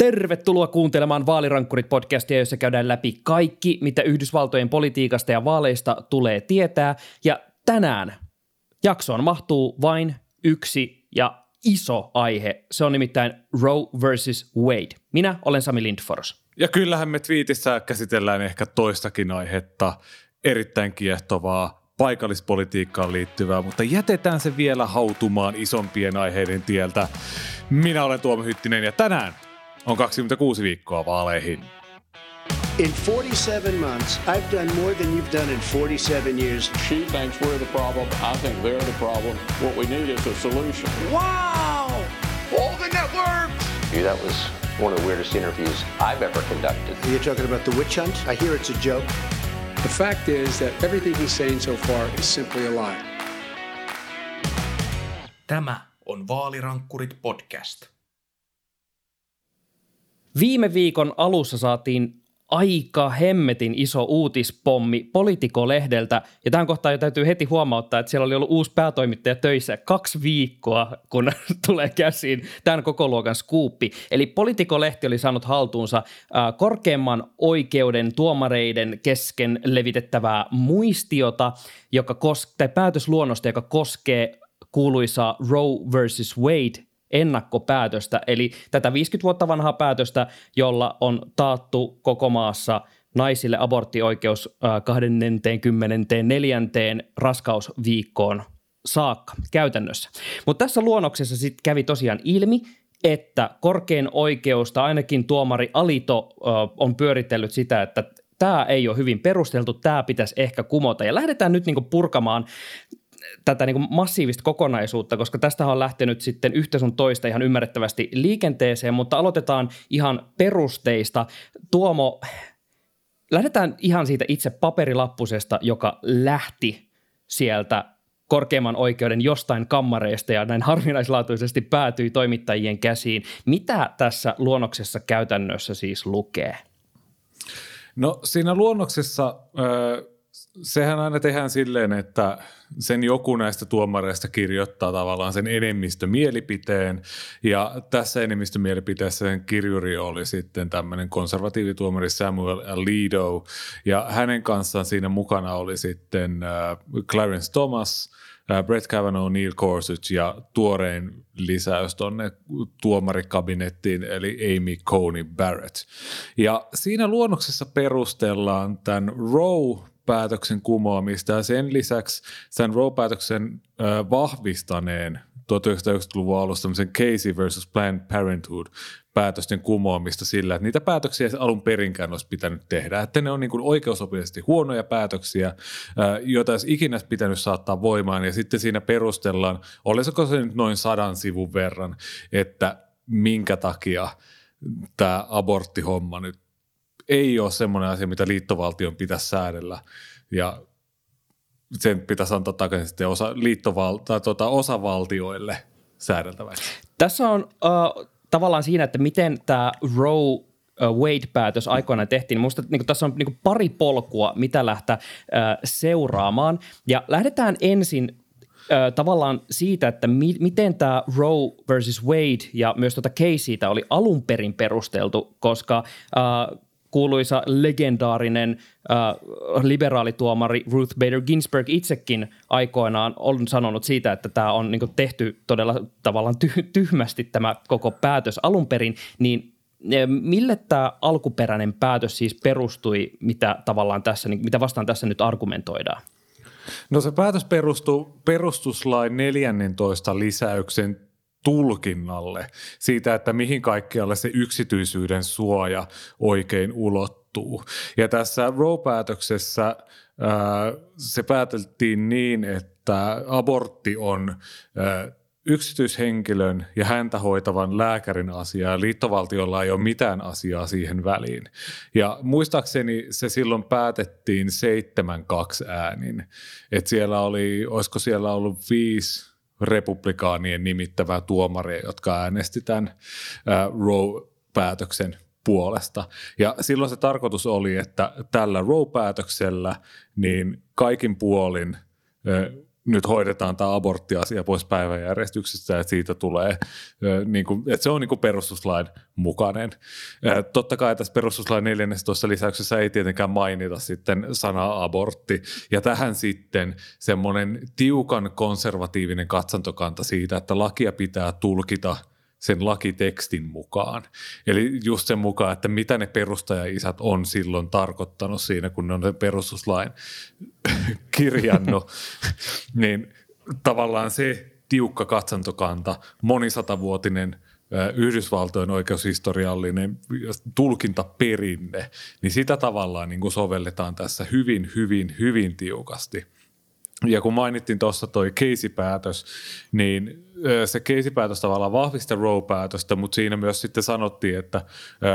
Tervetuloa kuuntelemaan Vaalirankkurit-podcastia, jossa käydään läpi kaikki, mitä Yhdysvaltojen politiikasta ja vaaleista tulee tietää. Ja tänään jaksoon mahtuu vain yksi ja iso aihe. Se on nimittäin Roe versus Wade. Minä olen Sami Lindfors. Ja kyllähän me twiitissä käsitellään ehkä toistakin aihetta, erittäin kiehtovaa, paikallispolitiikkaan liittyvää, mutta jätetään se vielä hautumaan isompien aiheiden tieltä. Minä olen Tuomo Hyttinen ja tänään on 26 viikkoa vaaleihin. In 47 months, I've done more than you've done in 47 years. She thinks we're the problem. I think they're the problem. What we need is a solution. Wow! All the networks! That was one of the weirdest interviews I've ever conducted. You're talking about the witch hunt? I hear it's a joke. The fact is that everything he's saying so far is simply a lie. Tämä on Vaalirankkurit podcast. Viime viikon alussa saatiin aika hemmetin iso uutispommi Politico-lehdeltä. Ja tähän kohtaan jo täytyy heti huomauttaa, että siellä oli ollut uusi päätoimittaja töissä kaksi viikkoa, kun tulee käsiin tämän koko luokan skuuppi. Eli Politico-lehti oli saanut haltuunsa korkeimman oikeuden tuomareiden kesken levitettävää muistiota, joka kos- tai päätösluonnosta, joka koskee kuuluisaa Roe versus Wade ennakkopäätöstä, eli tätä 50 vuotta vanhaa päätöstä, jolla on taattu koko maassa naisille aborttioikeus 24. raskausviikkoon saakka käytännössä. Mutta tässä luonnoksessa sitten kävi tosiaan ilmi, että korkein oikeus tai ainakin tuomari Alito on pyöritellyt sitä, että tämä ei ole hyvin perusteltu, tämä pitäisi ehkä kumota. Ja lähdetään nyt niinku purkamaan tätä niin kuin massiivista kokonaisuutta, koska tästä on lähtenyt sitten yhtä sun toista ihan ymmärrettävästi liikenteeseen, mutta aloitetaan ihan perusteista. Tuomo, lähdetään ihan siitä itse paperilappusesta, joka lähti sieltä korkeimman oikeuden jostain kammareista ja näin harvinaislaatuisesti päätyi toimittajien käsiin. Mitä tässä luonnoksessa käytännössä siis lukee? No siinä luonnoksessa sehän aina tehdään silleen, että sen joku näistä tuomareista kirjoittaa tavallaan sen enemmistömielipiteen, ja tässä enemmistömielipiteessä sen kirjuri oli sitten tämmöinen konservatiivituomari Samuel Alito, ja hänen kanssaan siinä mukana oli sitten äh, Clarence Thomas, äh, Brett Kavanaugh, Neil Gorsuch ja tuorein lisäys tuonne tuomarikabinettiin, eli Amy Coney Barrett. Ja siinä luonnoksessa perustellaan tämän Roe päätöksen kumoamista ja sen lisäksi sen Roe-päätöksen vahvistaneen 1990-luvun alussa Casey versus Planned Parenthood päätösten kumoamista sillä, että niitä päätöksiä ei alun perinkään olisi pitänyt tehdä. Että ne on niin oikeusopillisesti huonoja päätöksiä, joita olisi ikinä pitänyt saattaa voimaan. Ja sitten siinä perustellaan, olisiko se nyt noin sadan sivun verran, että minkä takia tämä aborttihomma nyt ei ole semmoinen asia, mitä liittovaltion pitäisi säädellä. Ja sen pitäisi antaa takaisin sitten osa, liittoval- tai tuota, osavaltioille säädeltäväksi. Tässä on uh, tavallaan siinä, että miten tämä Roe Wade-päätös aikoinaan tehtiin, minusta niin tässä on niin pari polkua, mitä lähteä uh, seuraamaan. Ja lähdetään ensin uh, tavallaan siitä, että mi- miten tämä Roe versus Wade ja myös tuota Caseytä oli alun perin perusteltu, koska uh, kuuluisa legendaarinen äh, liberaalituomari Ruth Bader Ginsburg itsekin aikoinaan on sanonut siitä, että tämä on niin tehty todella tavallaan ty- tyhmästi tämä koko päätös alun perin, niin mille tämä alkuperäinen päätös siis perustui, mitä tavallaan tässä, niin mitä vastaan tässä nyt argumentoidaan? No se päätös perustuu perustuslain 14 lisäyksen tulkinnalle siitä, että mihin kaikkialle se yksityisyyden suoja oikein ulottuu. Ja tässä Roe-päätöksessä se pääteltiin niin, että abortti on yksityishenkilön ja häntä hoitavan lääkärin asia ja liittovaltiolla ei ole mitään asiaa siihen väliin. Ja muistaakseni se silloin päätettiin 7-2 äänin. Että siellä oli, olisiko siellä ollut viisi republikaanien nimittävää tuomaria, jotka äänesti tämän Roe-päätöksen puolesta. Ja silloin se tarkoitus oli, että tällä Roe-päätöksellä niin kaikin puolin nyt hoidetaan tämä aborttiasia pois päiväjärjestyksestä, että siitä tulee, niin kuin, että se on niin kuin perustuslain mukainen. Totta kai tässä perustuslain 14 lisäyksessä ei tietenkään mainita sitten sanaa abortti, ja tähän sitten semmoinen tiukan konservatiivinen katsantokanta siitä, että lakia pitää tulkita – sen lakitekstin mukaan. Eli just sen mukaan, että mitä ne perustajaisät on silloin tarkoittanut siinä, kun ne on sen perustuslain kirjannut, niin tavallaan se tiukka katsantokanta, monisatavuotinen Yhdysvaltojen oikeushistoriallinen tulkintaperinne, niin sitä tavallaan niin kuin sovelletaan tässä hyvin, hyvin, hyvin tiukasti – ja kun mainittiin tuossa toi Casey-päätös, niin se Casey-päätös tavallaan vahvisti Roe-päätöstä, mutta siinä myös sitten sanottiin, että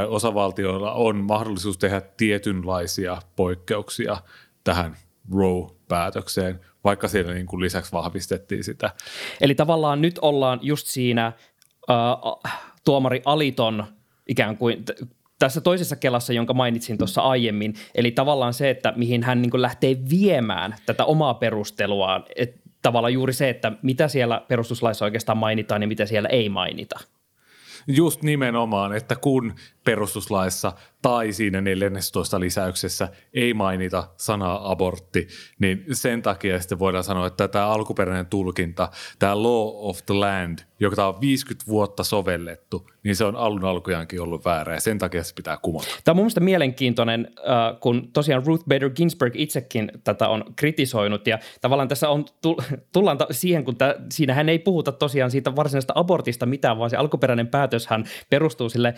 osavaltioilla on mahdollisuus tehdä tietynlaisia poikkeuksia tähän Roe-päätökseen, vaikka siellä niin kuin lisäksi vahvistettiin sitä. Eli tavallaan nyt ollaan just siinä äh, tuomari Aliton ikään kuin tässä toisessa kelassa, jonka mainitsin tuossa aiemmin, eli tavallaan se, että mihin hän niin lähtee viemään tätä omaa perusteluaan, että tavallaan juuri se, että mitä siellä perustuslaissa oikeastaan mainitaan ja mitä siellä ei mainita. Just nimenomaan, että kun perustuslaissa tai siinä 14 lisäyksessä ei mainita sanaa abortti, niin sen takia sitten voidaan sanoa, että tämä alkuperäinen tulkinta, tämä law of the land, joka on 50 vuotta sovellettu, niin se on alun alkujaankin ollut väärä ja sen takia se pitää kumota. Tämä on mun mielenkiintoinen, äh, kun tosiaan Ruth Bader Ginsburg itsekin tätä on kritisoinut ja tavallaan tässä on, tullaan siihen, kun tämä, siinähän ei puhuta tosiaan siitä varsinaisesta abortista mitään, vaan se alkuperäinen päätöshän perustuu sille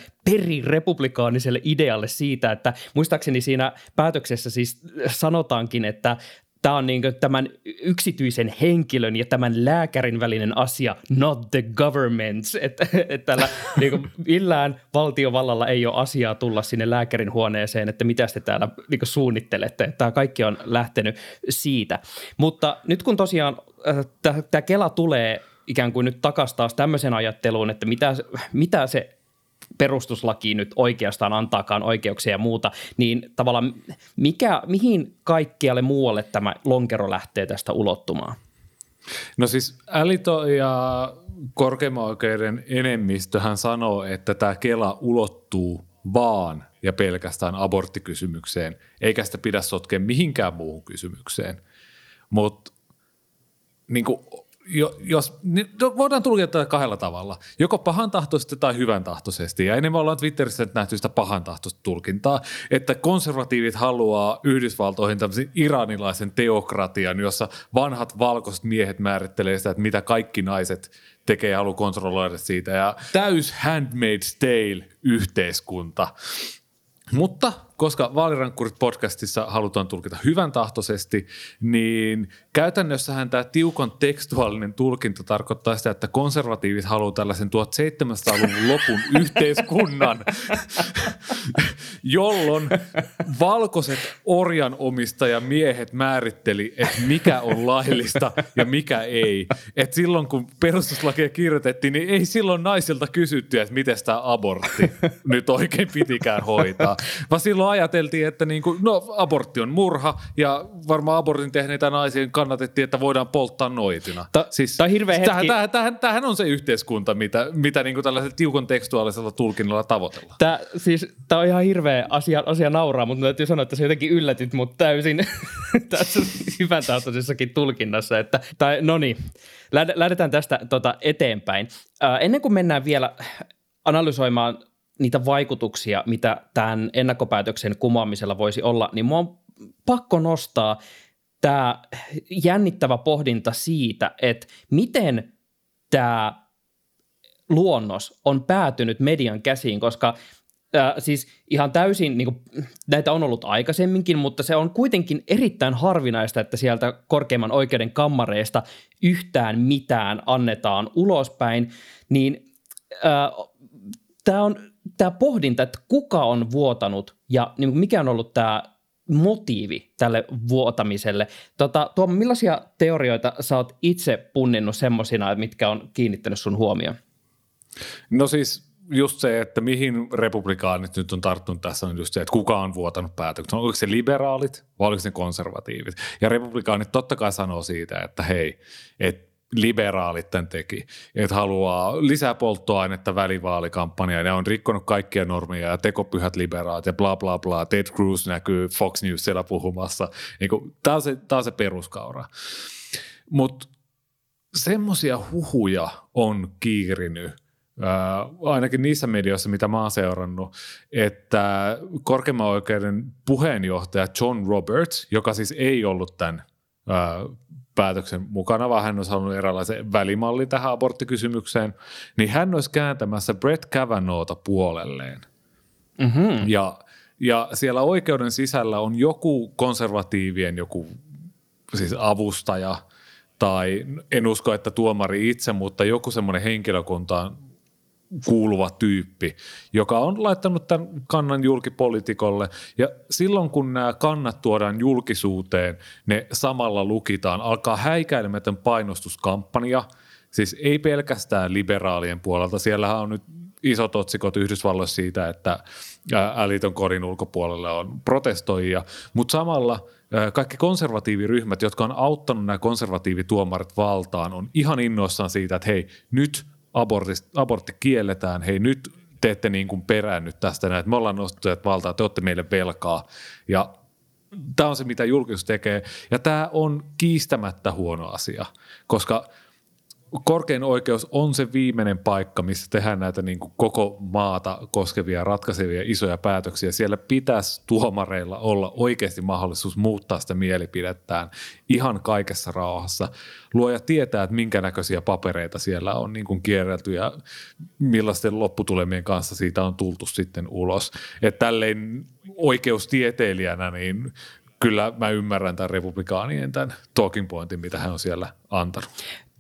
perirepublikaaniselle idealle siitä, että muistaakseni siinä päätöksessä siis sanotaankin, että tämä on niin tämän yksityisen henkilön ja tämän lääkärin välinen asia, not the government. Että et tällä niin millään valtiovallalla ei ole asiaa tulla sinne lääkärin huoneeseen, että mitä te täällä niin suunnittelette. Tämä kaikki on lähtenyt siitä. Mutta nyt kun tosiaan äh, tämä Kela tulee ikään kuin nyt takaisin taas tämmöiseen ajatteluun, että mitä, mitä se perustuslaki nyt oikeastaan antaakaan oikeuksia ja muuta, niin tavallaan mikä, mihin kaikkialle muualle tämä lonkero lähtee tästä ulottumaan? No siis Älito ja korkeimman oikeuden enemmistöhän sanoo, että tämä Kela ulottuu vaan ja pelkästään aborttikysymykseen, eikä sitä pidä sotkea mihinkään muuhun kysymykseen. Mutta niin jos, niin voidaan tulkita kahdella tavalla. Joko pahan tahtoisesti tai hyvän tahtoisesti. Ja enemmän ollaan Twitterissä nähty sitä pahan tahtoista tulkintaa, että konservatiivit haluaa Yhdysvaltoihin tämmöisen iranilaisen teokratian, jossa vanhat valkoiset miehet määrittelee sitä, että mitä kaikki naiset tekee ja haluaa kontrolloida siitä. Ja täys handmaid's tale yhteiskunta. Mutta koska Vaalirankkurit podcastissa halutaan tulkita hyvän tahtoisesti, niin käytännössähän tämä tiukan tekstuaalinen tulkinta tarkoittaa sitä, että konservatiivit haluaa tällaisen 1700-luvun lopun yhteiskunnan, jolloin valkoiset orjanomistaja-miehet määritteli, että mikä on laillista ja mikä ei. Et silloin kun perustuslakia kirjoitettiin, niin ei silloin naisilta kysytty, että miten tämä abortti nyt oikein pitikään hoitaa, vaan silloin ajateltiin, että niin kuin, no abortti on murha ja varmaan abortin tehneitä naisia kannatettiin, että voidaan polttaa noitina. Ta- siis, tämä hirveä hetki. Tämähän, tämähän, tämähän, tämähän on se yhteiskunta, mitä, mitä niin kuin tällaisella tiukon tekstuaalisella tulkinnalla tavoitellaan. Tämä, siis, tämä on ihan hirveä asia, asia nauraa, mutta täytyy sanoa, että se jotenkin yllätit mut täysin tässä hyvän tahtoisessakin tulkinnassa. Että, tai, no niin, lähdetään tästä tota, eteenpäin. Äh, ennen kuin mennään vielä analysoimaan niitä vaikutuksia, mitä tämän ennakkopäätöksen kumoamisella voisi olla, niin mua on pakko nostaa tämä jännittävä pohdinta siitä, että miten tämä luonnos on päätynyt median käsiin, koska äh, siis ihan täysin, niin kuin, näitä on ollut aikaisemminkin, mutta se on kuitenkin erittäin harvinaista, että sieltä korkeimman oikeuden kammareista yhtään mitään annetaan ulospäin, niin äh, tämä on tämä pohdinta, että kuka on vuotanut ja niin mikä on ollut tämä motiivi tälle vuotamiselle. Tota, Tuomo, millaisia teorioita sä oot itse punninnut semmoisina, mitkä on kiinnittänyt sun huomioon? No siis just se, että mihin republikaanit nyt on tarttunut tässä on just se, että kuka on vuotanut päätöksen. Onko se liberaalit vai oliko se konservatiivit? Ja republikaanit totta kai sanoo siitä, että hei, että liberaalit tämän teki, että haluaa lisää polttoainetta välivaalikampanjaan ja on rikkonut kaikkia normeja ja tekopyhät liberaalit ja bla bla bla. Ted Cruz näkyy Fox Newsilla puhumassa. Niin tämä, on se, tämä on se peruskaura. Mutta semmoisia huhuja on kiirinyt – Äh, ainakin niissä medioissa, mitä mä oon seurannut, että korkeimman oikeuden puheenjohtaja John Roberts, joka siis ei ollut tämän äh, päätöksen mukana, vaan hän olisi halunnut eräänlaisen välimallin tähän aborttikysymykseen, niin hän olisi kääntämässä Brett Kavanaughta puolelleen. Mm-hmm. Ja, ja siellä oikeuden sisällä on joku konservatiivien joku siis avustaja tai en usko, että tuomari itse, mutta joku semmoinen henkilökuntaan kuuluva tyyppi, joka on laittanut tämän kannan julkipolitikolle. Ja silloin kun nämä kannat tuodaan julkisuuteen, ne samalla lukitaan. Alkaa häikäilemätön painostuskampanja, siis ei pelkästään liberaalien puolelta. Siellähän on nyt isot otsikot Yhdysvalloissa siitä, että äliton kodin ulkopuolella on protestoijia, mutta samalla kaikki konservatiiviryhmät, jotka on auttanut nämä konservatiivituomarit valtaan, on ihan innoissaan siitä, että hei, nyt abortti kielletään, hei nyt te ette niin kuin perännyt tästä että me ollaan nostettu valtaa, te olette meille velkaa. Ja tämä on se, mitä julkisuus tekee. Ja tämä on kiistämättä huono asia, koska – korkein oikeus on se viimeinen paikka, missä tehdään näitä niin kuin koko maata koskevia ratkaisevia isoja päätöksiä. Siellä pitäisi tuomareilla olla oikeasti mahdollisuus muuttaa sitä mielipidettään ihan kaikessa rauhassa. Luoja tietää, että minkä näköisiä papereita siellä on niin kuin kierrelty ja millaisten lopputulemien kanssa siitä on tultu sitten ulos. Että tälleen oikeustieteilijänä niin kyllä mä ymmärrän tämän republikaanien tämän talking pointin, mitä hän on siellä antanut.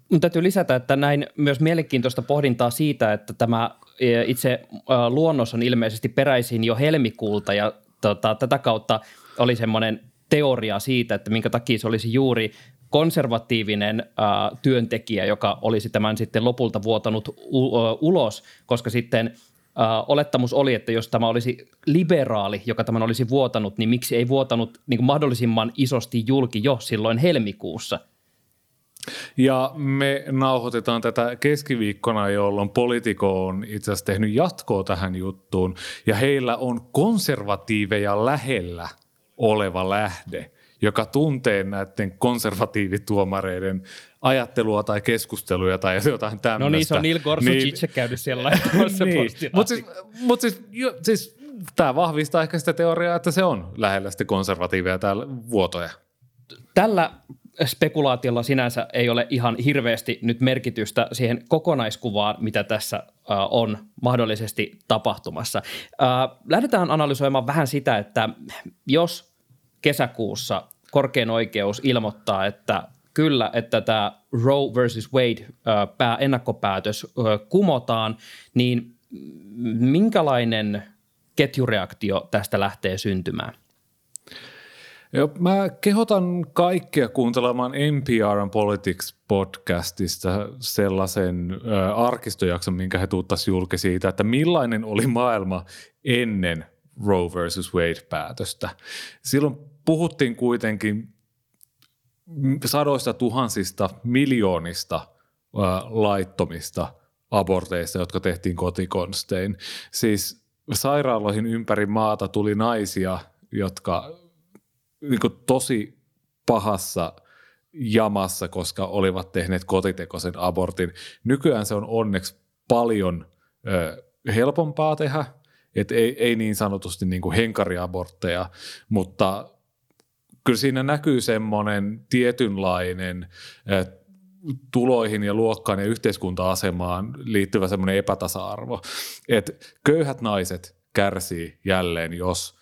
Mun täytyy lisätä, että näin myös mielenkiintoista pohdintaa siitä, että tämä e, itse luonnos on ilmeisesti peräisin jo helmikuulta ja tota, tätä kautta oli semmoinen teoria siitä, että minkä takia se olisi juuri konservatiivinen äh, työntekijä, joka olisi tämän sitten lopulta vuotanut u- ulos, koska sitten äh, olettamus oli, että jos tämä olisi liberaali, joka tämän olisi vuotanut, niin miksi ei vuotanut niin kuin mahdollisimman isosti julki jo silloin helmikuussa – ja me nauhoitetaan tätä keskiviikkona, jolloin Politico on itse asiassa tehnyt jatkoa tähän juttuun. Ja heillä on konservatiiveja lähellä oleva lähde, joka tuntee näiden konservatiivituomareiden ajattelua tai keskusteluja tai jotain tämmöistä. No niin, se on Neil Gorsuch niin, itse käynyt siellä laittamassa niin. Mutta siis, mut siis, siis tämä vahvistaa ehkä sitä teoriaa, että se on lähellä sitten konservatiiveja täällä vuotoja. Tällä spekulaatiolla sinänsä ei ole ihan hirveästi nyt merkitystä siihen kokonaiskuvaan, mitä tässä on mahdollisesti tapahtumassa. Lähdetään analysoimaan vähän sitä, että jos kesäkuussa korkein oikeus ilmoittaa, että kyllä, että tämä Roe versus Wade pää, ennakkopäätös kumotaan, niin minkälainen ketjureaktio tästä lähtee syntymään? Joo, mä kehotan kaikkia kuuntelemaan NPR Politics podcastista sellaisen ö, arkistojakson, minkä he tuuttaisi julki siitä, että millainen oli maailma ennen Roe versus Wade-päätöstä. Silloin puhuttiin kuitenkin sadoista tuhansista, miljoonista ö, laittomista aborteista, jotka tehtiin kotikonstein. Siis sairaaloihin ympäri maata tuli naisia, jotka niin tosi pahassa jamassa, koska olivat tehneet kotitekoisen abortin. Nykyään se on onneksi paljon ö, helpompaa tehdä, että ei, ei niin sanotusti niin kuin henkariabortteja, mutta kyllä siinä näkyy semmoinen tietynlainen ö, tuloihin ja luokkaan ja yhteiskunta-asemaan liittyvä semmoinen epätasa-arvo. Että köyhät naiset kärsii jälleen, jos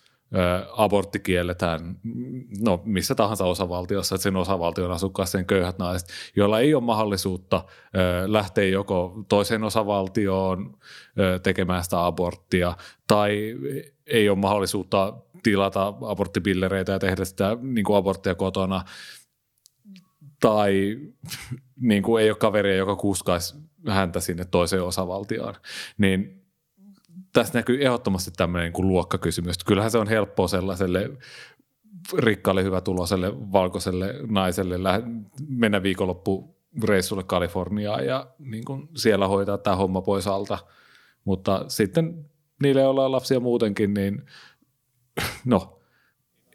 abortti kielletään no, missä tahansa osavaltiossa, että sen osavaltion asukkaat, sen köyhät naiset, joilla ei ole mahdollisuutta lähteä joko toiseen osavaltioon tekemään sitä aborttia tai ei ole mahdollisuutta tilata aborttipillereitä ja tehdä sitä niin kuin aborttia kotona tai niin kuin ei ole kaveria, joka kuskaisi häntä sinne toiseen osavaltioon, niin tässä näkyy ehdottomasti tämmöinen niin luokkakysymys. Kyllähän se on helppoa sellaiselle rikkaalle, hyvätuloiselle, valkoiselle naiselle mennä viikonloppu reissulle Kaliforniaan ja niin kuin siellä hoitaa tämä homma pois alta. Mutta sitten niille, joilla on lapsia muutenkin, niin no,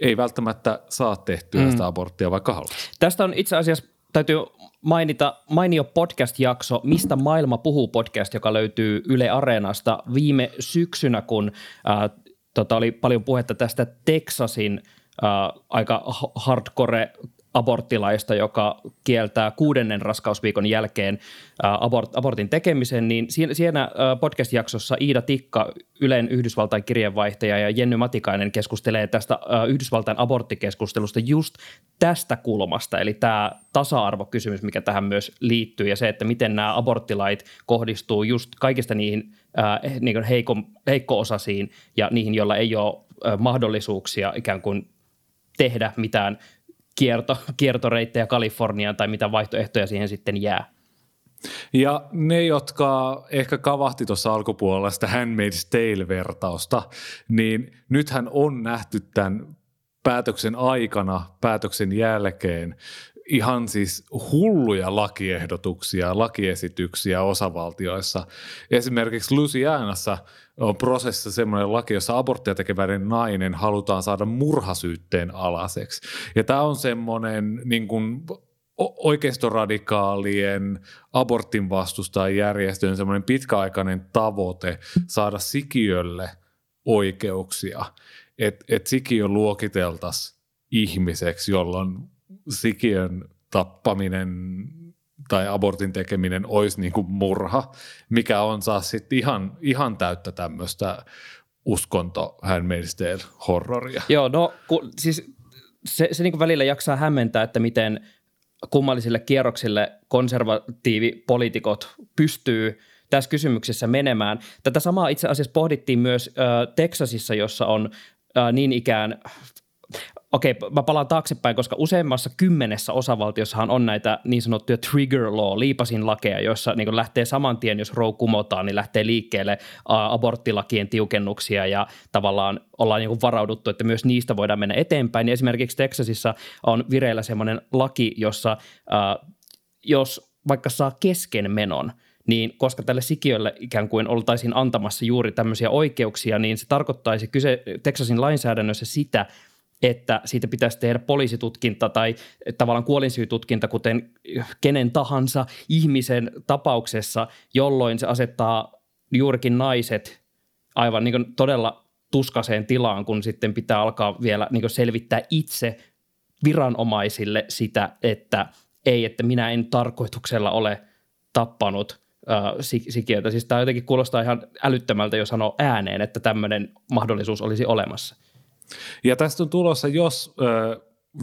ei välttämättä saa tehtyä mm. sitä aborttia, vaikka haluaa. Tästä on itse asiassa, täytyy mainita mainio podcast-jakso, Mistä maailma puhuu podcast, joka löytyy Yle Areenasta viime syksynä, kun äh, tota, oli paljon puhetta tästä Texasin äh, aika hardcore aborttilaista, joka kieltää kuudennen raskausviikon jälkeen abort, abortin tekemisen, niin siinä podcast-jaksossa Iida Tikka, Ylen Yhdysvaltain kirjeenvaihtaja ja Jenny Matikainen keskustelee tästä Yhdysvaltain aborttikeskustelusta just tästä kulmasta, eli tämä tasa-arvokysymys, mikä tähän myös liittyy ja se, että miten nämä aborttilait kohdistuu just kaikista niihin niin heikko, heikko-osasiin ja niihin, joilla ei ole mahdollisuuksia ikään kuin tehdä mitään kierto, kiertoreittejä Kaliforniaan tai mitä vaihtoehtoja siihen sitten jää. Ja ne, jotka ehkä kavahti tuossa alkupuolella sitä Handmaid's Tale-vertausta, niin nythän on nähty tämän päätöksen aikana, päätöksen jälkeen ihan siis hulluja lakiehdotuksia, lakiesityksiä osavaltioissa. Esimerkiksi Louisianassa on prosessissa semmoinen laki, jossa aborttia tekeväinen nainen halutaan saada murhasyytteen alaseksi. Ja tämä on semmoinen niin kuin oikeistoradikaalien abortin vastustajajärjestöjen semmoinen pitkäaikainen tavoite saada sikiölle oikeuksia, että et sikiö luokiteltaisiin ihmiseksi, jolloin sikiön tappaminen tai abortin tekeminen olisi niin kuin murha, mikä on saa sitten ihan, ihan täyttä tämmöistä uskonto Handmaid's horroria. Joo, no ku, siis se, se niin kuin välillä jaksaa hämmentää, että miten kummallisille kierroksille konservatiivipolitiikot pystyy tässä kysymyksessä menemään. Tätä samaa itse asiassa pohdittiin myös äh, Teksasissa, jossa on äh, niin ikään okei, mä palaan taaksepäin, koska useimmassa kymmenessä osavaltiossahan on näitä niin sanottuja trigger law, liipasin lakeja, joissa niin lähtee saman tien, jos row kumotaan, niin lähtee liikkeelle aborttilakien tiukennuksia ja tavallaan ollaan niin varauduttu, että myös niistä voidaan mennä eteenpäin. Ja esimerkiksi Texasissa on vireillä semmoinen laki, jossa äh, jos vaikka saa keskenmenon, niin koska tälle sikiölle ikään kuin oltaisiin antamassa juuri tämmöisiä oikeuksia, niin se tarkoittaisi kyse Texasin lainsäädännössä sitä, että siitä pitäisi tehdä poliisitutkinta tai tavallaan kuolinsyytutkinta, kuten kenen tahansa ihmisen tapauksessa, jolloin se asettaa juurikin naiset aivan niin todella tuskaseen tilaan, kun sitten pitää alkaa vielä niin selvittää itse viranomaisille sitä, että ei, että minä en tarkoituksella ole tappanut sikiöitä. Siis tämä jotenkin kuulostaa ihan älyttömältä, jos sanoo ääneen, että tämmöinen mahdollisuus olisi olemassa. Ja tästä on tulossa, jos äh,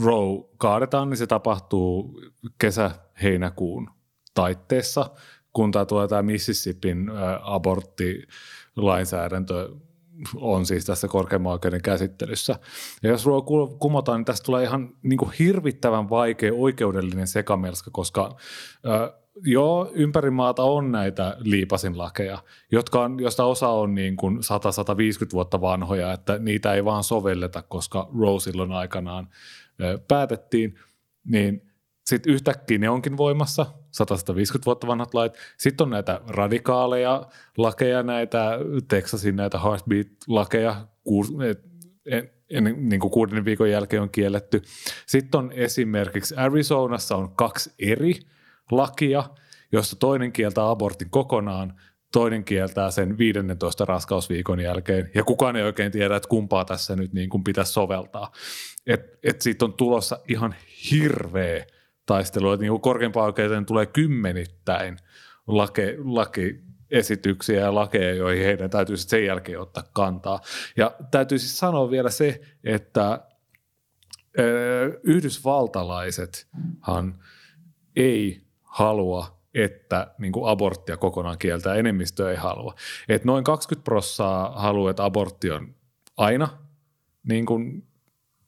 Roe kaadetaan, niin se tapahtuu kesä-heinäkuun taitteessa, kun tämä Mississippin äh, aborttilainsäädäntö on siis tässä korkeimman oikeuden käsittelyssä. Ja jos Roe kumotaan, niin tästä tulee ihan niin kuin hirvittävän vaikea oikeudellinen sekamelska, koska äh, joo, ympäri maata on näitä liipasinlakeja, jotka on, josta osa on niin kuin 100-150 vuotta vanhoja, että niitä ei vaan sovelleta, koska Roe silloin aikanaan ö, päätettiin, niin sitten yhtäkkiä ne onkin voimassa, 150 vuotta vanhat lait. Sitten on näitä radikaaleja lakeja, näitä Texasin näitä heartbeat-lakeja, ennen niin kuin kuuden viikon jälkeen on kielletty. Sitten on esimerkiksi Arizonassa on kaksi eri lakia, josta toinen kieltää abortin kokonaan, toinen kieltää sen 15 raskausviikon jälkeen, ja kukaan ei oikein tiedä, että kumpaa tässä nyt niin kuin pitäisi soveltaa. Et, et siitä on tulossa ihan hirveä taistelu, että niin korkeimpaan oikeuteen tulee kymmenittäin lake, laki, esityksiä ja lakeja, joihin heidän täytyy sen jälkeen ottaa kantaa. Ja täytyy siis sanoa vielä se, että yhdysvaltalaisethan ei halua, että niin kuin aborttia kokonaan kieltää, enemmistö ei halua. Et noin 20 prossaa haluaa, että abortti on aina, niin kuin,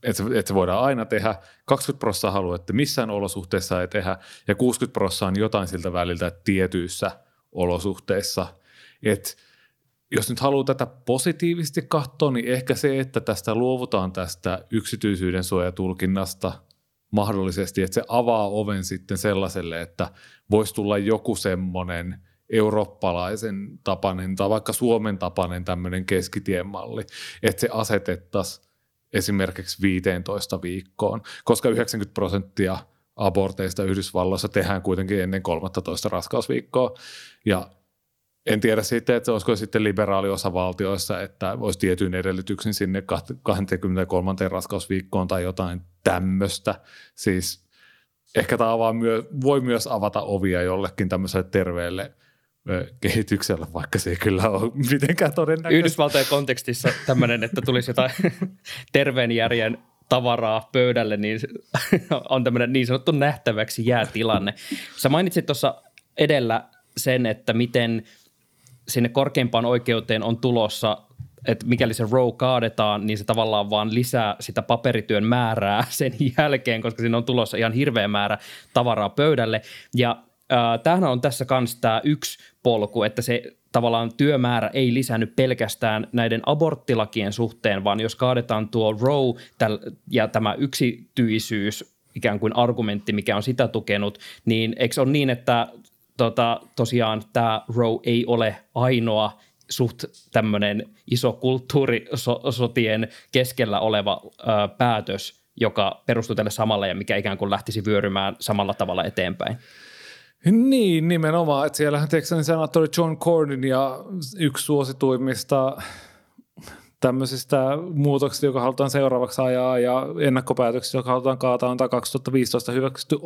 että, se, että se voidaan aina tehdä. 20 prossaa haluaa, että missään olosuhteissa ei tehdä, ja 60 prossaa on jotain siltä väliltä, että tietyissä olosuhteissa. Et jos nyt haluaa tätä positiivisesti katsoa, niin ehkä se, että tästä luovutaan tästä yksityisyyden suojatulkinnasta mahdollisesti, että se avaa oven sitten sellaiselle, että voisi tulla joku semmoinen – eurooppalaisen tapainen tai vaikka Suomen tapainen tämmöinen keskitiemalli, että se asetettaisiin esimerkiksi 15 viikkoon, koska 90 prosenttia aborteista Yhdysvalloissa tehdään kuitenkin ennen 13 raskausviikkoa. Ja en tiedä sitten, että olisiko sitten valtioissa, että olisi tietyin edellytyksin sinne 23. raskausviikkoon tai jotain tämmöistä. Siis ehkä tämä avaa myö, voi myös avata ovia jollekin tämmöiselle terveelle kehityksellä, vaikka se ei kyllä ole mitenkään todennäköistä. Yhdysvaltojen kontekstissa tämmöinen, että tulisi jotain terveen järjen tavaraa pöydälle, niin on tämmöinen niin sanottu nähtäväksi jäätilanne. Sä mainitsit tuossa edellä sen, että miten sinne korkeimpaan oikeuteen on tulossa että mikäli se row kaadetaan, niin se tavallaan vaan lisää sitä paperityön määrää sen jälkeen, koska siinä on tulossa ihan hirveä määrä tavaraa pöydälle. Ja äh, tämähän on tässä kanssa tämä yksi polku, että se tavallaan työmäärä ei lisännyt pelkästään näiden aborttilakien suhteen, vaan jos kaadetaan tuo row ja tämä yksityisyys ikään kuin argumentti, mikä on sitä tukenut, niin eikö ole niin, että tota, tosiaan tämä row ei ole ainoa suht tämmöinen iso kulttuurisotien keskellä oleva ö, päätös, joka perustuu tälle samalle ja mikä ikään kuin lähtisi vyörymään samalla tavalla eteenpäin? Niin, nimenomaan. Että siellähän Texanin senaattori John Cornyn ja yksi suosituimmista tämmöisistä muutoksista, joka halutaan seuraavaksi ajaa ja ennakkopäätöksistä, joka halutaan kaataa, on 2015 hyväksytty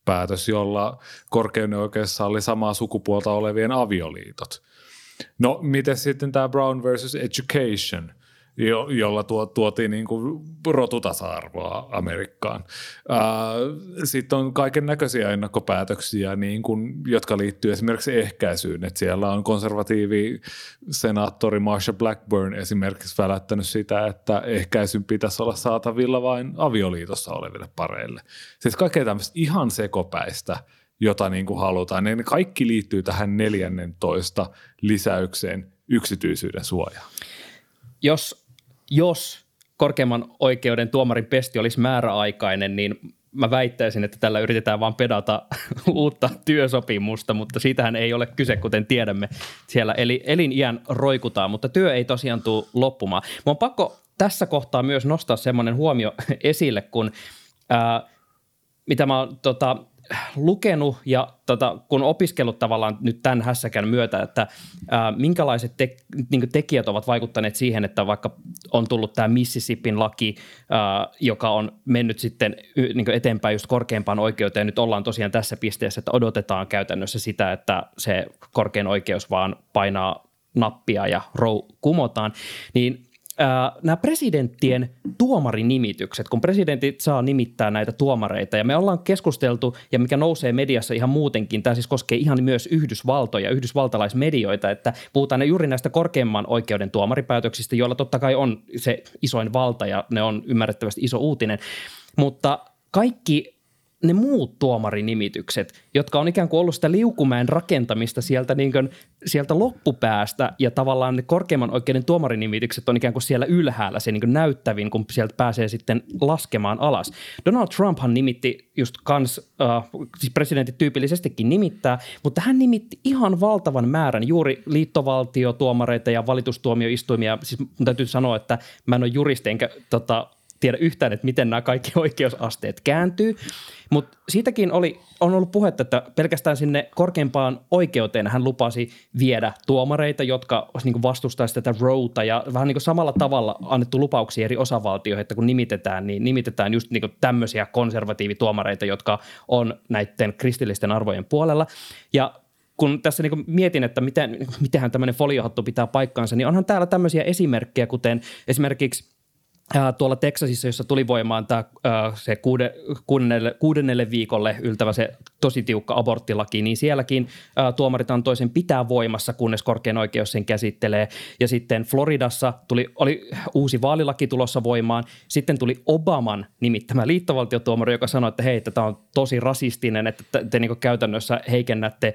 Obergefell-päätös, jolla korkeuden oikeassa oli samaa sukupuolta olevien avioliitot. No, miten sitten tämä Brown versus Education – jo, jolla tuo, tuotiin niin kuin rotutasa-arvoa Amerikkaan. Sitten on kaiken näköisiä ennakkopäätöksiä, niin kuin, jotka liittyy esimerkiksi ehkäisyyn. Et siellä on konservatiivi senaattori Marsha Blackburn esimerkiksi välättänyt sitä, että ehkäisyn pitäisi olla saatavilla vain avioliitossa oleville pareille. Siis kaikkea tämmöistä ihan sekopäistä jota niin kuin halutaan. Ne kaikki liittyy tähän 14 lisäykseen yksityisyyden suojaan. Jos jos korkeimman oikeuden tuomarin pesti olisi määräaikainen, niin mä väittäisin, että tällä yritetään vain pedata uutta työsopimusta, mutta siitähän ei ole kyse, kuten tiedämme. Siellä eli eliniän roikutaan, mutta työ ei tosiaan tule loppumaan. Mä on pakko tässä kohtaa myös nostaa semmoinen huomio esille, kun ää, mitä mä oon tota, lukenut ja tota, kun opiskellut tavallaan nyt tämän hässäkän myötä, että ää, minkälaiset te, niin tekijät ovat vaikuttaneet siihen, että vaikka on tullut tämä Mississippin laki, ää, joka on mennyt sitten niin eteenpäin just korkeimpaan oikeuteen, nyt ollaan tosiaan tässä pisteessä, että odotetaan käytännössä sitä, että se korkein oikeus vaan painaa nappia ja row kumotaan, niin nämä presidenttien tuomarinimitykset, kun presidentit saa nimittää näitä tuomareita, ja me ollaan keskusteltu, ja mikä nousee mediassa ihan muutenkin, tämä siis koskee ihan myös Yhdysvaltoja, yhdysvaltalaismedioita, että puhutaan juuri näistä korkeimman oikeuden tuomaripäätöksistä, joilla totta kai on se isoin valta, ja ne on ymmärrettävästi iso uutinen, mutta kaikki ne muut tuomarinimitykset, jotka on ikään kuin ollut sitä liukumäen rakentamista sieltä, niin kuin, sieltä loppupäästä ja tavallaan ne korkeimman oikeuden tuomarinimitykset on ikään kuin siellä ylhäällä se niin kuin näyttävin, kun sieltä pääsee sitten laskemaan alas. Donald Trumphan nimitti just kans, uh, siis presidentit tyypillisestikin nimittää, mutta hän nimitti ihan valtavan määrän juuri liittovaltiotuomareita ja valitustuomioistuimia. Siis mun täytyy sanoa, että mä en ole juristi enkä tota, tiedä yhtään, että miten nämä kaikki oikeusasteet kääntyy. Mutta siitäkin oli, on ollut puhetta, että pelkästään sinne korkeimpaan oikeuteen hän lupasi viedä tuomareita, jotka niin vastustaisivat tätä rowta ja vähän niin kuin samalla tavalla annettu lupauksia eri osavaltioihin, että kun nimitetään, niin nimitetään just niin kuin tämmöisiä konservatiivituomareita, jotka on näiden kristillisten arvojen puolella. Ja kun tässä niin mietin, että miten, mitenhän tämmöinen foliohattu pitää paikkaansa, niin onhan täällä tämmöisiä esimerkkejä, kuten esimerkiksi tuolla Teksasissa, jossa tuli voimaan tämä, se kuude, kuudennelle, kuudennelle viikolle yltävä se tosi tiukka aborttilaki, niin sielläkin tuomarit antoi sen pitää voimassa, kunnes korkein oikeus sen käsittelee. Ja sitten Floridassa tuli, oli uusi vaalilaki tulossa voimaan. Sitten tuli Obaman nimittämä liittovaltiotuomari, joka sanoi, että hei, tämä on tosi rasistinen, että te, te niin käytännössä heikennätte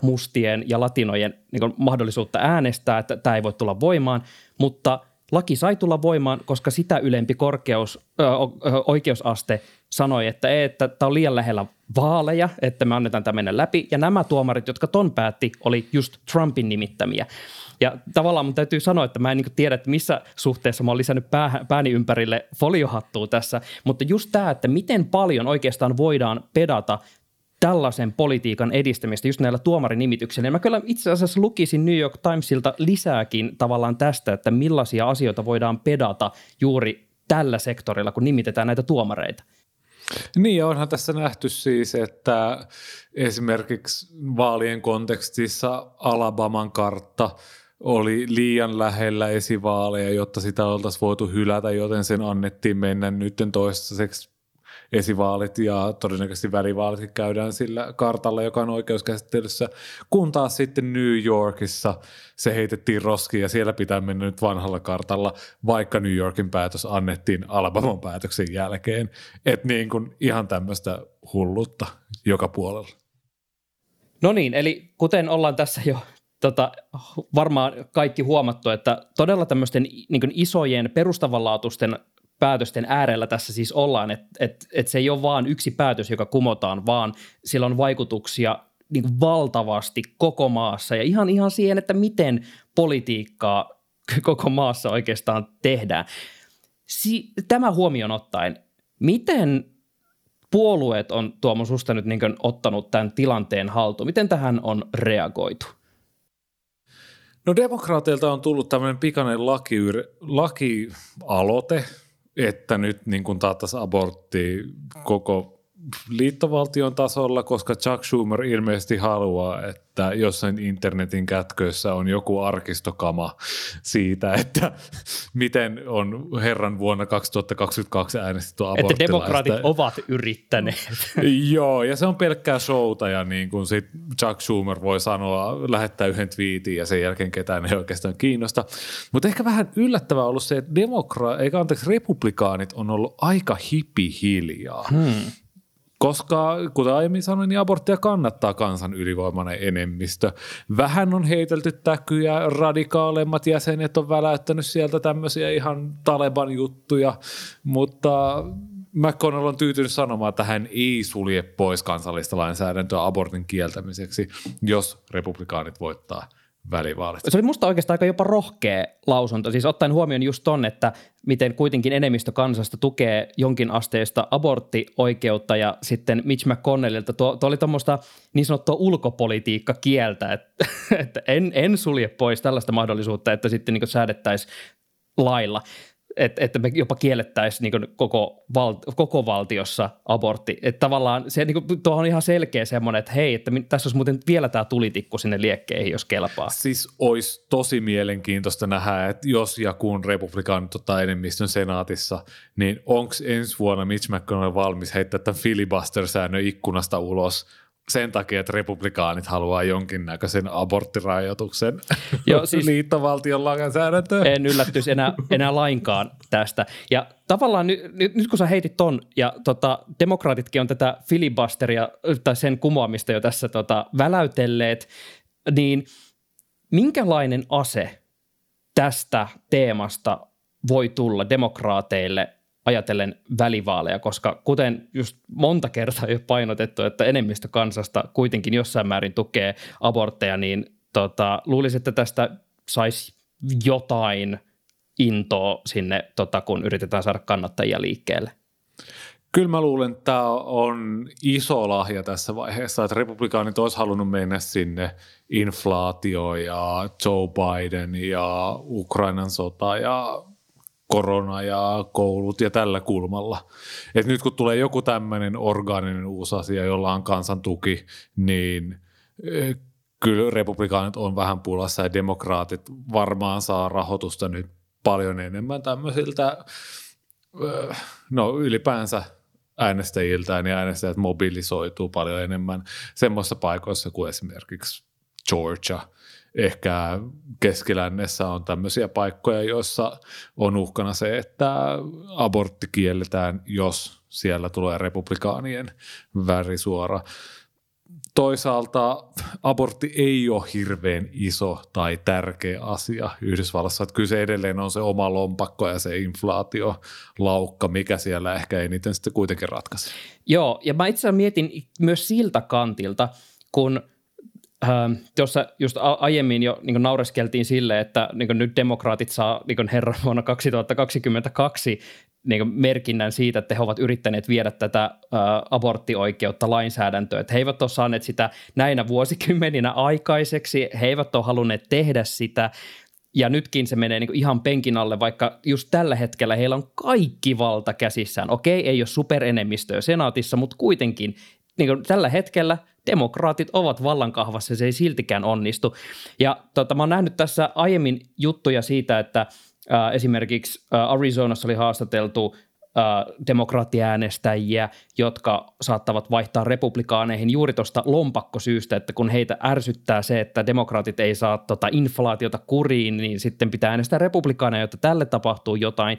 mustien ja latinojen niin mahdollisuutta äänestää, että tämä ei voi tulla voimaan. Mutta – Laki sai tulla voimaan, koska sitä ylempi korkeus, ö, oikeusaste sanoi, että ei, että tämä on liian lähellä vaaleja, että me annetaan tämä mennä läpi. Ja nämä tuomarit, jotka ton päätti, oli just Trumpin nimittämiä. Ja tavallaan mun täytyy sanoa, että mä en niin tiedä, että missä suhteessa mä oon lisännyt pää, pääni ympärille foliohattua tässä, mutta just tämä, että miten paljon oikeastaan voidaan pedata tällaisen politiikan edistämistä just näillä tuomarinimityksillä. Ja mä kyllä itse asiassa lukisin New York Timesilta lisääkin tavallaan tästä, että millaisia asioita voidaan pedata juuri tällä sektorilla, kun nimitetään näitä tuomareita. Niin, onhan tässä nähty siis, että esimerkiksi vaalien kontekstissa Alabaman kartta oli liian lähellä esivaaleja, jotta sitä oltaisiin voitu hylätä, joten sen annettiin mennä nyt toistaiseksi esivaalit ja todennäköisesti välivaalit käydään sillä kartalla, joka on oikeuskäsittelyssä, kun taas sitten New Yorkissa se heitettiin roskiin ja siellä pitää mennä nyt vanhalla kartalla, vaikka New Yorkin päätös annettiin Alabaman päätöksen jälkeen. Että niin kuin ihan tämmöistä hullutta joka puolella. No niin, eli kuten ollaan tässä jo tota, varmaan kaikki huomattu, että todella tämmöisten niin isojen perustavanlaatuisten päätösten äärellä tässä siis ollaan, että et, et se ei ole vaan yksi päätös, joka kumotaan, vaan sillä on vaikutuksia niin kuin valtavasti koko maassa ja ihan, ihan siihen, että miten politiikkaa koko maassa oikeastaan tehdään. Si- tämä huomioon ottaen, miten puolueet on Tuomo susta nyt niin ottanut tämän tilanteen haltuun? Miten tähän on reagoitu? No demokraateilta on tullut tämmöinen pikainen laki, lakialoite, että nyt niin taattaisiin abortti koko liittovaltion tasolla, koska Chuck Schumer ilmeisesti haluaa, että jossain internetin kätköissä on joku arkistokama siitä, että miten on herran vuonna 2022 äänestetty aborttilaista. Että demokraatit ovat yrittäneet. Joo, ja se on pelkkää showta ja niin kuin sit Chuck Schumer voi sanoa, lähettää yhden twiitin ja sen jälkeen ketään ei oikeastaan kiinnosta. Mutta ehkä vähän yllättävää ollut se, että demokra- eikä anteeksi, republikaanit on ollut aika hipi hiljaa. Hmm. Koska, kuten aiemmin sanoin, niin aborttia kannattaa kansan ylivoimainen enemmistö. Vähän on heitelty täkyjä, radikaalemmat jäsenet on väläyttänyt sieltä tämmöisiä ihan Taleban juttuja, mutta McConnell on tyytynyt sanomaan, että hän ei sulje pois kansallista lainsäädäntöä abortin kieltämiseksi, jos republikaanit voittaa välivaalit. Se oli musta oikeastaan aika jopa rohkea lausunto, siis ottaen huomioon just ton, että miten kuitenkin enemmistö kansasta tukee jonkin asteista aborttioikeutta ja sitten Mitch McConnellilta tuo, tuo oli tuommoista niin sanottua ulkopolitiikkakieltä, että, että en, en sulje pois tällaista mahdollisuutta, että sitten niin säädettäisiin lailla että, että me jopa kiellettäisiin niin koko, val, koko valtiossa abortti. Että tavallaan se niin tuo on ihan selkeä semmoinen, että hei, että tässä olisi muuten vielä tämä tulitikku sinne liekkeihin, jos kelpaa. Siis olisi tosi mielenkiintoista nähdä, että jos ja kun republikaanit ottaa enemmistön senaatissa, niin onko ensi vuonna Mitch McConnell valmis heittää tämän filibuster-säännön ikkunasta ulos – sen takia, että republikaanit haluaa jonkinnäköisen aborttirajoituksen Joo, siis liittovaltion lainsäädäntöön. En yllättyisi enää, enää lainkaan tästä. Ja tavallaan nyt, nyt, nyt kun sä heitit ton, ja tota, demokraatitkin on tätä filibusteria tai sen kumoamista jo tässä tota, väläytelleet, niin minkälainen ase tästä teemasta voi tulla demokraateille ajatellen välivaaleja, koska kuten just monta kertaa jo painotettu, että enemmistö kansasta kuitenkin jossain määrin tukee abortteja, niin tota, luulisin, että tästä saisi jotain intoa sinne, tota, kun yritetään saada kannattajia liikkeelle. Kyllä mä luulen, että tämä on iso lahja tässä vaiheessa, että republikaanit olisi halunnut mennä sinne inflaatio ja Joe Biden ja Ukrainan sota ja korona ja koulut ja tällä kulmalla. Et nyt kun tulee joku tämmöinen orgaaninen uusi asia, jolla on kansan tuki, niin eh, kyllä republikaanit on vähän pulassa ja demokraatit varmaan saa rahoitusta nyt paljon enemmän tämmöisiltä no ylipäänsä äänestäjiltään ja äänestäjät mobilisoituu paljon enemmän semmoisissa paikoissa kuin esimerkiksi Georgia. Ehkä keskilännessä on tämmöisiä paikkoja, joissa on uhkana se, että abortti kielletään, jos siellä tulee republikaanien värisuora toisaalta abortti ei ole hirveän iso tai tärkeä asia Yhdysvallassa. Että kyllä se edelleen on se oma lompakko ja se inflaatiolaukka, mikä siellä ehkä eniten sitten kuitenkin ratkaisi. Joo, ja mä itse mietin myös siltä kantilta, kun tuossa just aiemmin jo niin naureskeltiin sille, että niin nyt demokraatit saa niin herran vuonna 2022 niin merkinnän siitä, että he ovat yrittäneet viedä tätä aborttioikeutta lainsäädäntöön. Että he eivät ole saaneet sitä näinä vuosikymmeninä aikaiseksi, he eivät ole halunneet tehdä sitä, ja nytkin se menee niin ihan penkin alle, vaikka just tällä hetkellä heillä on kaikki valta käsissään. Okei, ei ole superenemmistöä senaatissa, mutta kuitenkin niin tällä hetkellä demokraatit ovat vallankahvassa, se ei siltikään onnistu. Ja tota, mä oon nähnyt tässä aiemmin juttuja siitä, että – Äh, esimerkiksi äh, Arizonassa oli haastateltu demokraattiäänestäjiä, jotka saattavat vaihtaa republikaaneihin juuri tuosta lompakkosyystä, että kun heitä ärsyttää se, että demokraatit ei saa tota inflaatiota kuriin, niin sitten pitää äänestää republikaaneja, jotta tälle tapahtuu jotain.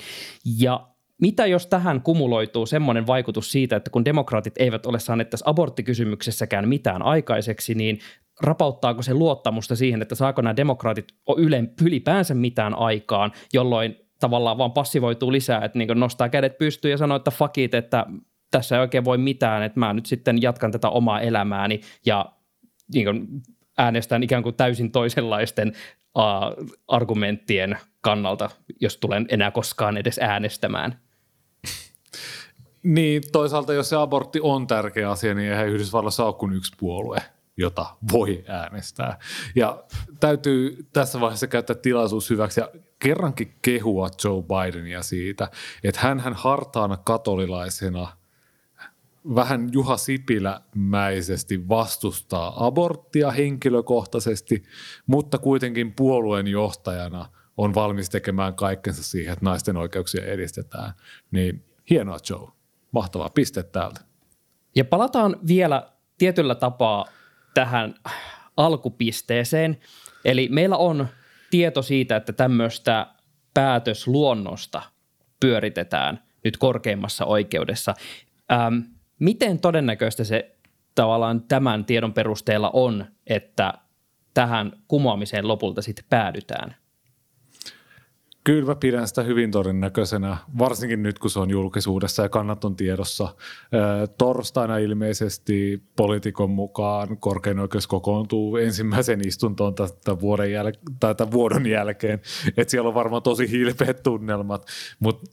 Ja mitä jos tähän kumuloituu semmoinen vaikutus siitä, että kun demokraatit eivät ole saaneet tässä aborttikysymyksessäkään mitään aikaiseksi, niin rapauttaako se luottamusta siihen, että saako nämä demokraatit ylipäänsä mitään aikaan, jolloin tavallaan vaan passivoituu lisää, että niin nostaa kädet pystyyn ja sanoo, että fuck it, että tässä ei oikein voi mitään, että mä nyt sitten jatkan tätä omaa elämääni ja niin äänestän ikään kuin täysin toisenlaisten uh, argumenttien kannalta, jos tulen enää koskaan edes äänestämään. Niin, toisaalta jos se abortti on tärkeä asia, niin eihän Yhdysvalloissa ole kuin yksi puolue jota voi äänestää. Ja täytyy tässä vaiheessa käyttää tilaisuus hyväksi ja kerrankin kehua Joe Bidenia siitä, että hän hartaana katolilaisena vähän Juha Sipilä-mäisesti vastustaa aborttia henkilökohtaisesti, mutta kuitenkin puolueen johtajana on valmis tekemään kaikkensa siihen, että naisten oikeuksia edistetään. Niin hienoa Joe. Mahtavaa piste täältä. Ja palataan vielä tietyllä tapaa tähän alkupisteeseen. Eli meillä on tieto siitä, että tämmöistä päätösluonnosta pyöritetään nyt korkeimmassa oikeudessa. Ähm, miten todennäköistä se tavallaan tämän tiedon perusteella on, että tähän kumoamiseen lopulta sitten päädytään? Kyllä mä pidän sitä hyvin todennäköisenä, varsinkin nyt kun se on julkisuudessa ja kannat on tiedossa. Torstaina ilmeisesti poliitikon mukaan korkein oikeus kokoontuu ensimmäisen istuntoon tämän vuoden, jäl- tai tämän vuodon jälkeen. Että siellä on varmaan tosi hilpeät tunnelmat, mutta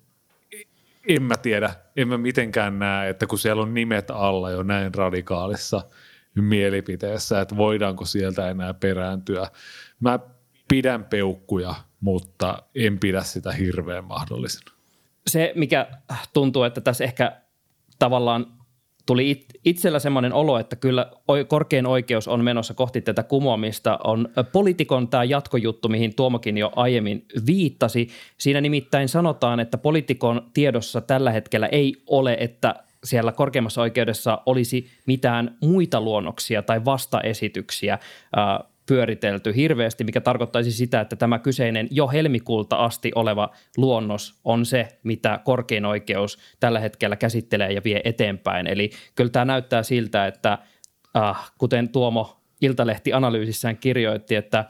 en mä tiedä, en mä mitenkään näe, että kun siellä on nimet alla jo näin radikaalissa mielipiteessä, että voidaanko sieltä enää perääntyä. Mä pidän peukkuja mutta en pidä sitä hirveän mahdollisena. Se, mikä tuntuu, että tässä ehkä tavallaan tuli itsellä semmoinen olo, että kyllä korkein oikeus on menossa kohti tätä kumoamista, on poliitikon tämä jatkojuttu, mihin Tuomokin jo aiemmin viittasi. Siinä nimittäin sanotaan, että poliitikon tiedossa tällä hetkellä ei ole, että siellä korkeimmassa oikeudessa olisi mitään muita luonnoksia tai vastaesityksiä pyöritelty hirveästi, mikä tarkoittaisi sitä, että tämä kyseinen jo helmikuulta asti oleva luonnos on se, mitä korkein oikeus tällä hetkellä käsittelee ja vie eteenpäin. Eli kyllä tämä näyttää siltä, että äh, kuten Tuomo Iltalehti analyysissään kirjoitti, että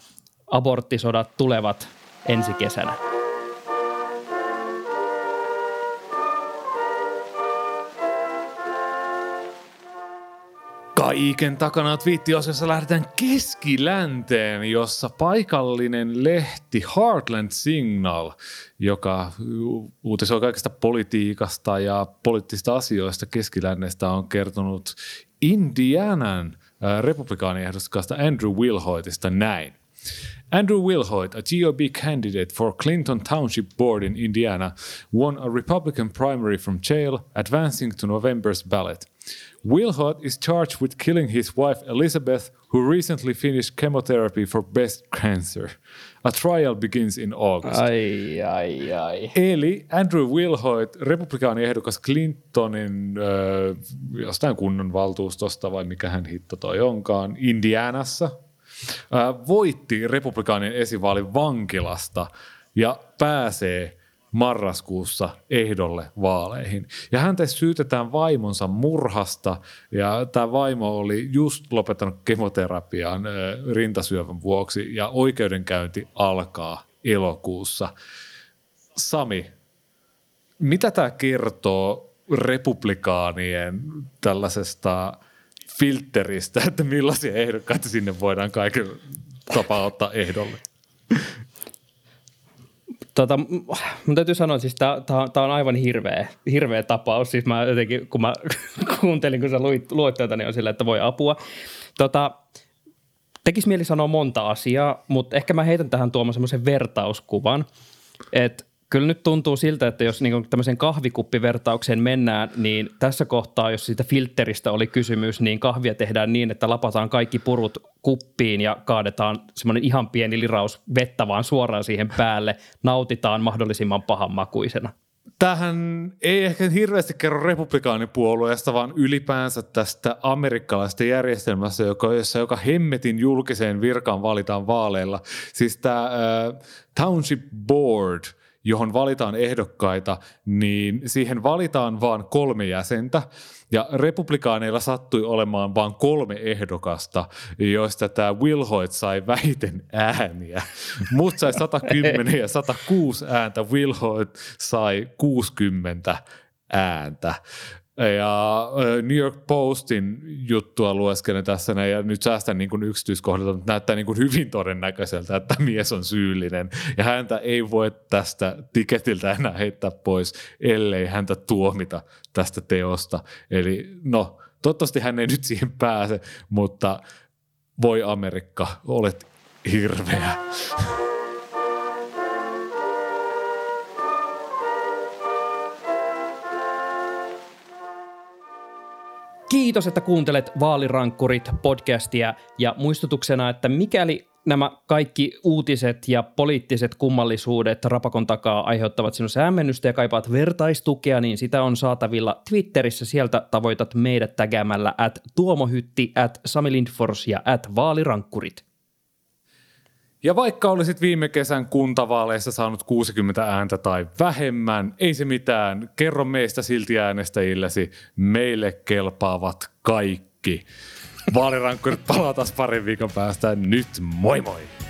aborttisodat tulevat ensi kesänä. Kaiken takana twiittiosiossa lähdetään keskilänteen, jossa paikallinen lehti Heartland Signal, joka uutisoi kaikesta politiikasta ja poliittisista asioista keskilännestä, on kertonut Indianan republikaaniehdokkaasta Andrew Wilhoitista näin. Andrew Wilhoit, a GOP candidate for Clinton Township Board in Indiana, won a Republican primary from jail, advancing to November's ballot. Wilhot is charged with killing his wife Elizabeth, who recently finished chemotherapy for breast cancer. A trial begins in August. Ai, ai, ai. Eli Andrew Wilhoit, republikaaniehdokas Clintonin äh, jostain kunnan valtuustosta vai mikä hän hitto toi onkaan, Indianassa, äh, voitti republikaanien esivaalin vankilasta ja pääsee marraskuussa ehdolle vaaleihin. Ja häntä syytetään vaimonsa murhasta ja tämä vaimo oli just lopettanut kemoterapian rintasyövän vuoksi ja oikeudenkäynti alkaa elokuussa. Sami, mitä tämä kertoo republikaanien tällaisesta filteristä, että millaisia ehdokkaita sinne voidaan kaiken tapaa ottaa ehdolle? Tota, mun täytyy sanoa, siis tämä on aivan hirveä, hirveä tapaus. Siis mä jotenkin, kun mä kuuntelin, kun sä luit, luit tätä, niin on sillä, että voi apua. Tota, tekisi mieli sanoa monta asiaa, mutta ehkä mä heitän tähän tuomaan semmoisen vertauskuvan, että kyllä nyt tuntuu siltä, että jos niin tämmöisen kahvikuppivertaukseen mennään, niin tässä kohtaa, jos siitä filteristä oli kysymys, niin kahvia tehdään niin, että lapataan kaikki purut kuppiin ja kaadetaan semmoinen ihan pieni liraus vettä vaan suoraan siihen päälle, nautitaan mahdollisimman pahan makuisena. Tähän ei ehkä hirveästi kerro republikaanipuolueesta, vaan ylipäänsä tästä amerikkalaisesta järjestelmästä, joka, jossa joka hemmetin julkiseen virkaan valitaan vaaleilla. Siis tämä äh, Township Board – johon valitaan ehdokkaita, niin siihen valitaan vain kolme jäsentä. Ja republikaaneilla sattui olemaan vain kolme ehdokasta, joista tämä Will Hoyt sai vähiten ääniä. Mut sai 110 ja 106 ääntä, Will Hoyt sai 60 ääntä. Ja New York Postin juttua lueskelen tässä näin, ja nyt säästän niin yksityiskohdilta, mutta näyttää niin kuin hyvin todennäköiseltä, että mies on syyllinen. Ja häntä ei voi tästä tiketiltä enää heittää pois, ellei häntä tuomita tästä teosta. Eli no, toivottavasti hän ei nyt siihen pääse, mutta voi Amerikka, olet hirveä. Kiitos, että kuuntelet Vaalirankkurit podcastia ja muistutuksena, että mikäli nämä kaikki uutiset ja poliittiset kummallisuudet rapakon takaa aiheuttavat sinussa hämmennystä ja kaipaat vertaistukea, niin sitä on saatavilla Twitterissä. Sieltä tavoitat meidät tägäämällä at tuomohytti, at Sami Lindfors ja at vaalirankkurit. Ja vaikka olisit viime kesän kuntavaaleissa saanut 60 ääntä tai vähemmän, ei se mitään. Kerro meistä silti äänestäjillesi, meille kelpaavat kaikki. Vaalirankkurit palataan parin viikon päästä. Nyt moi moi!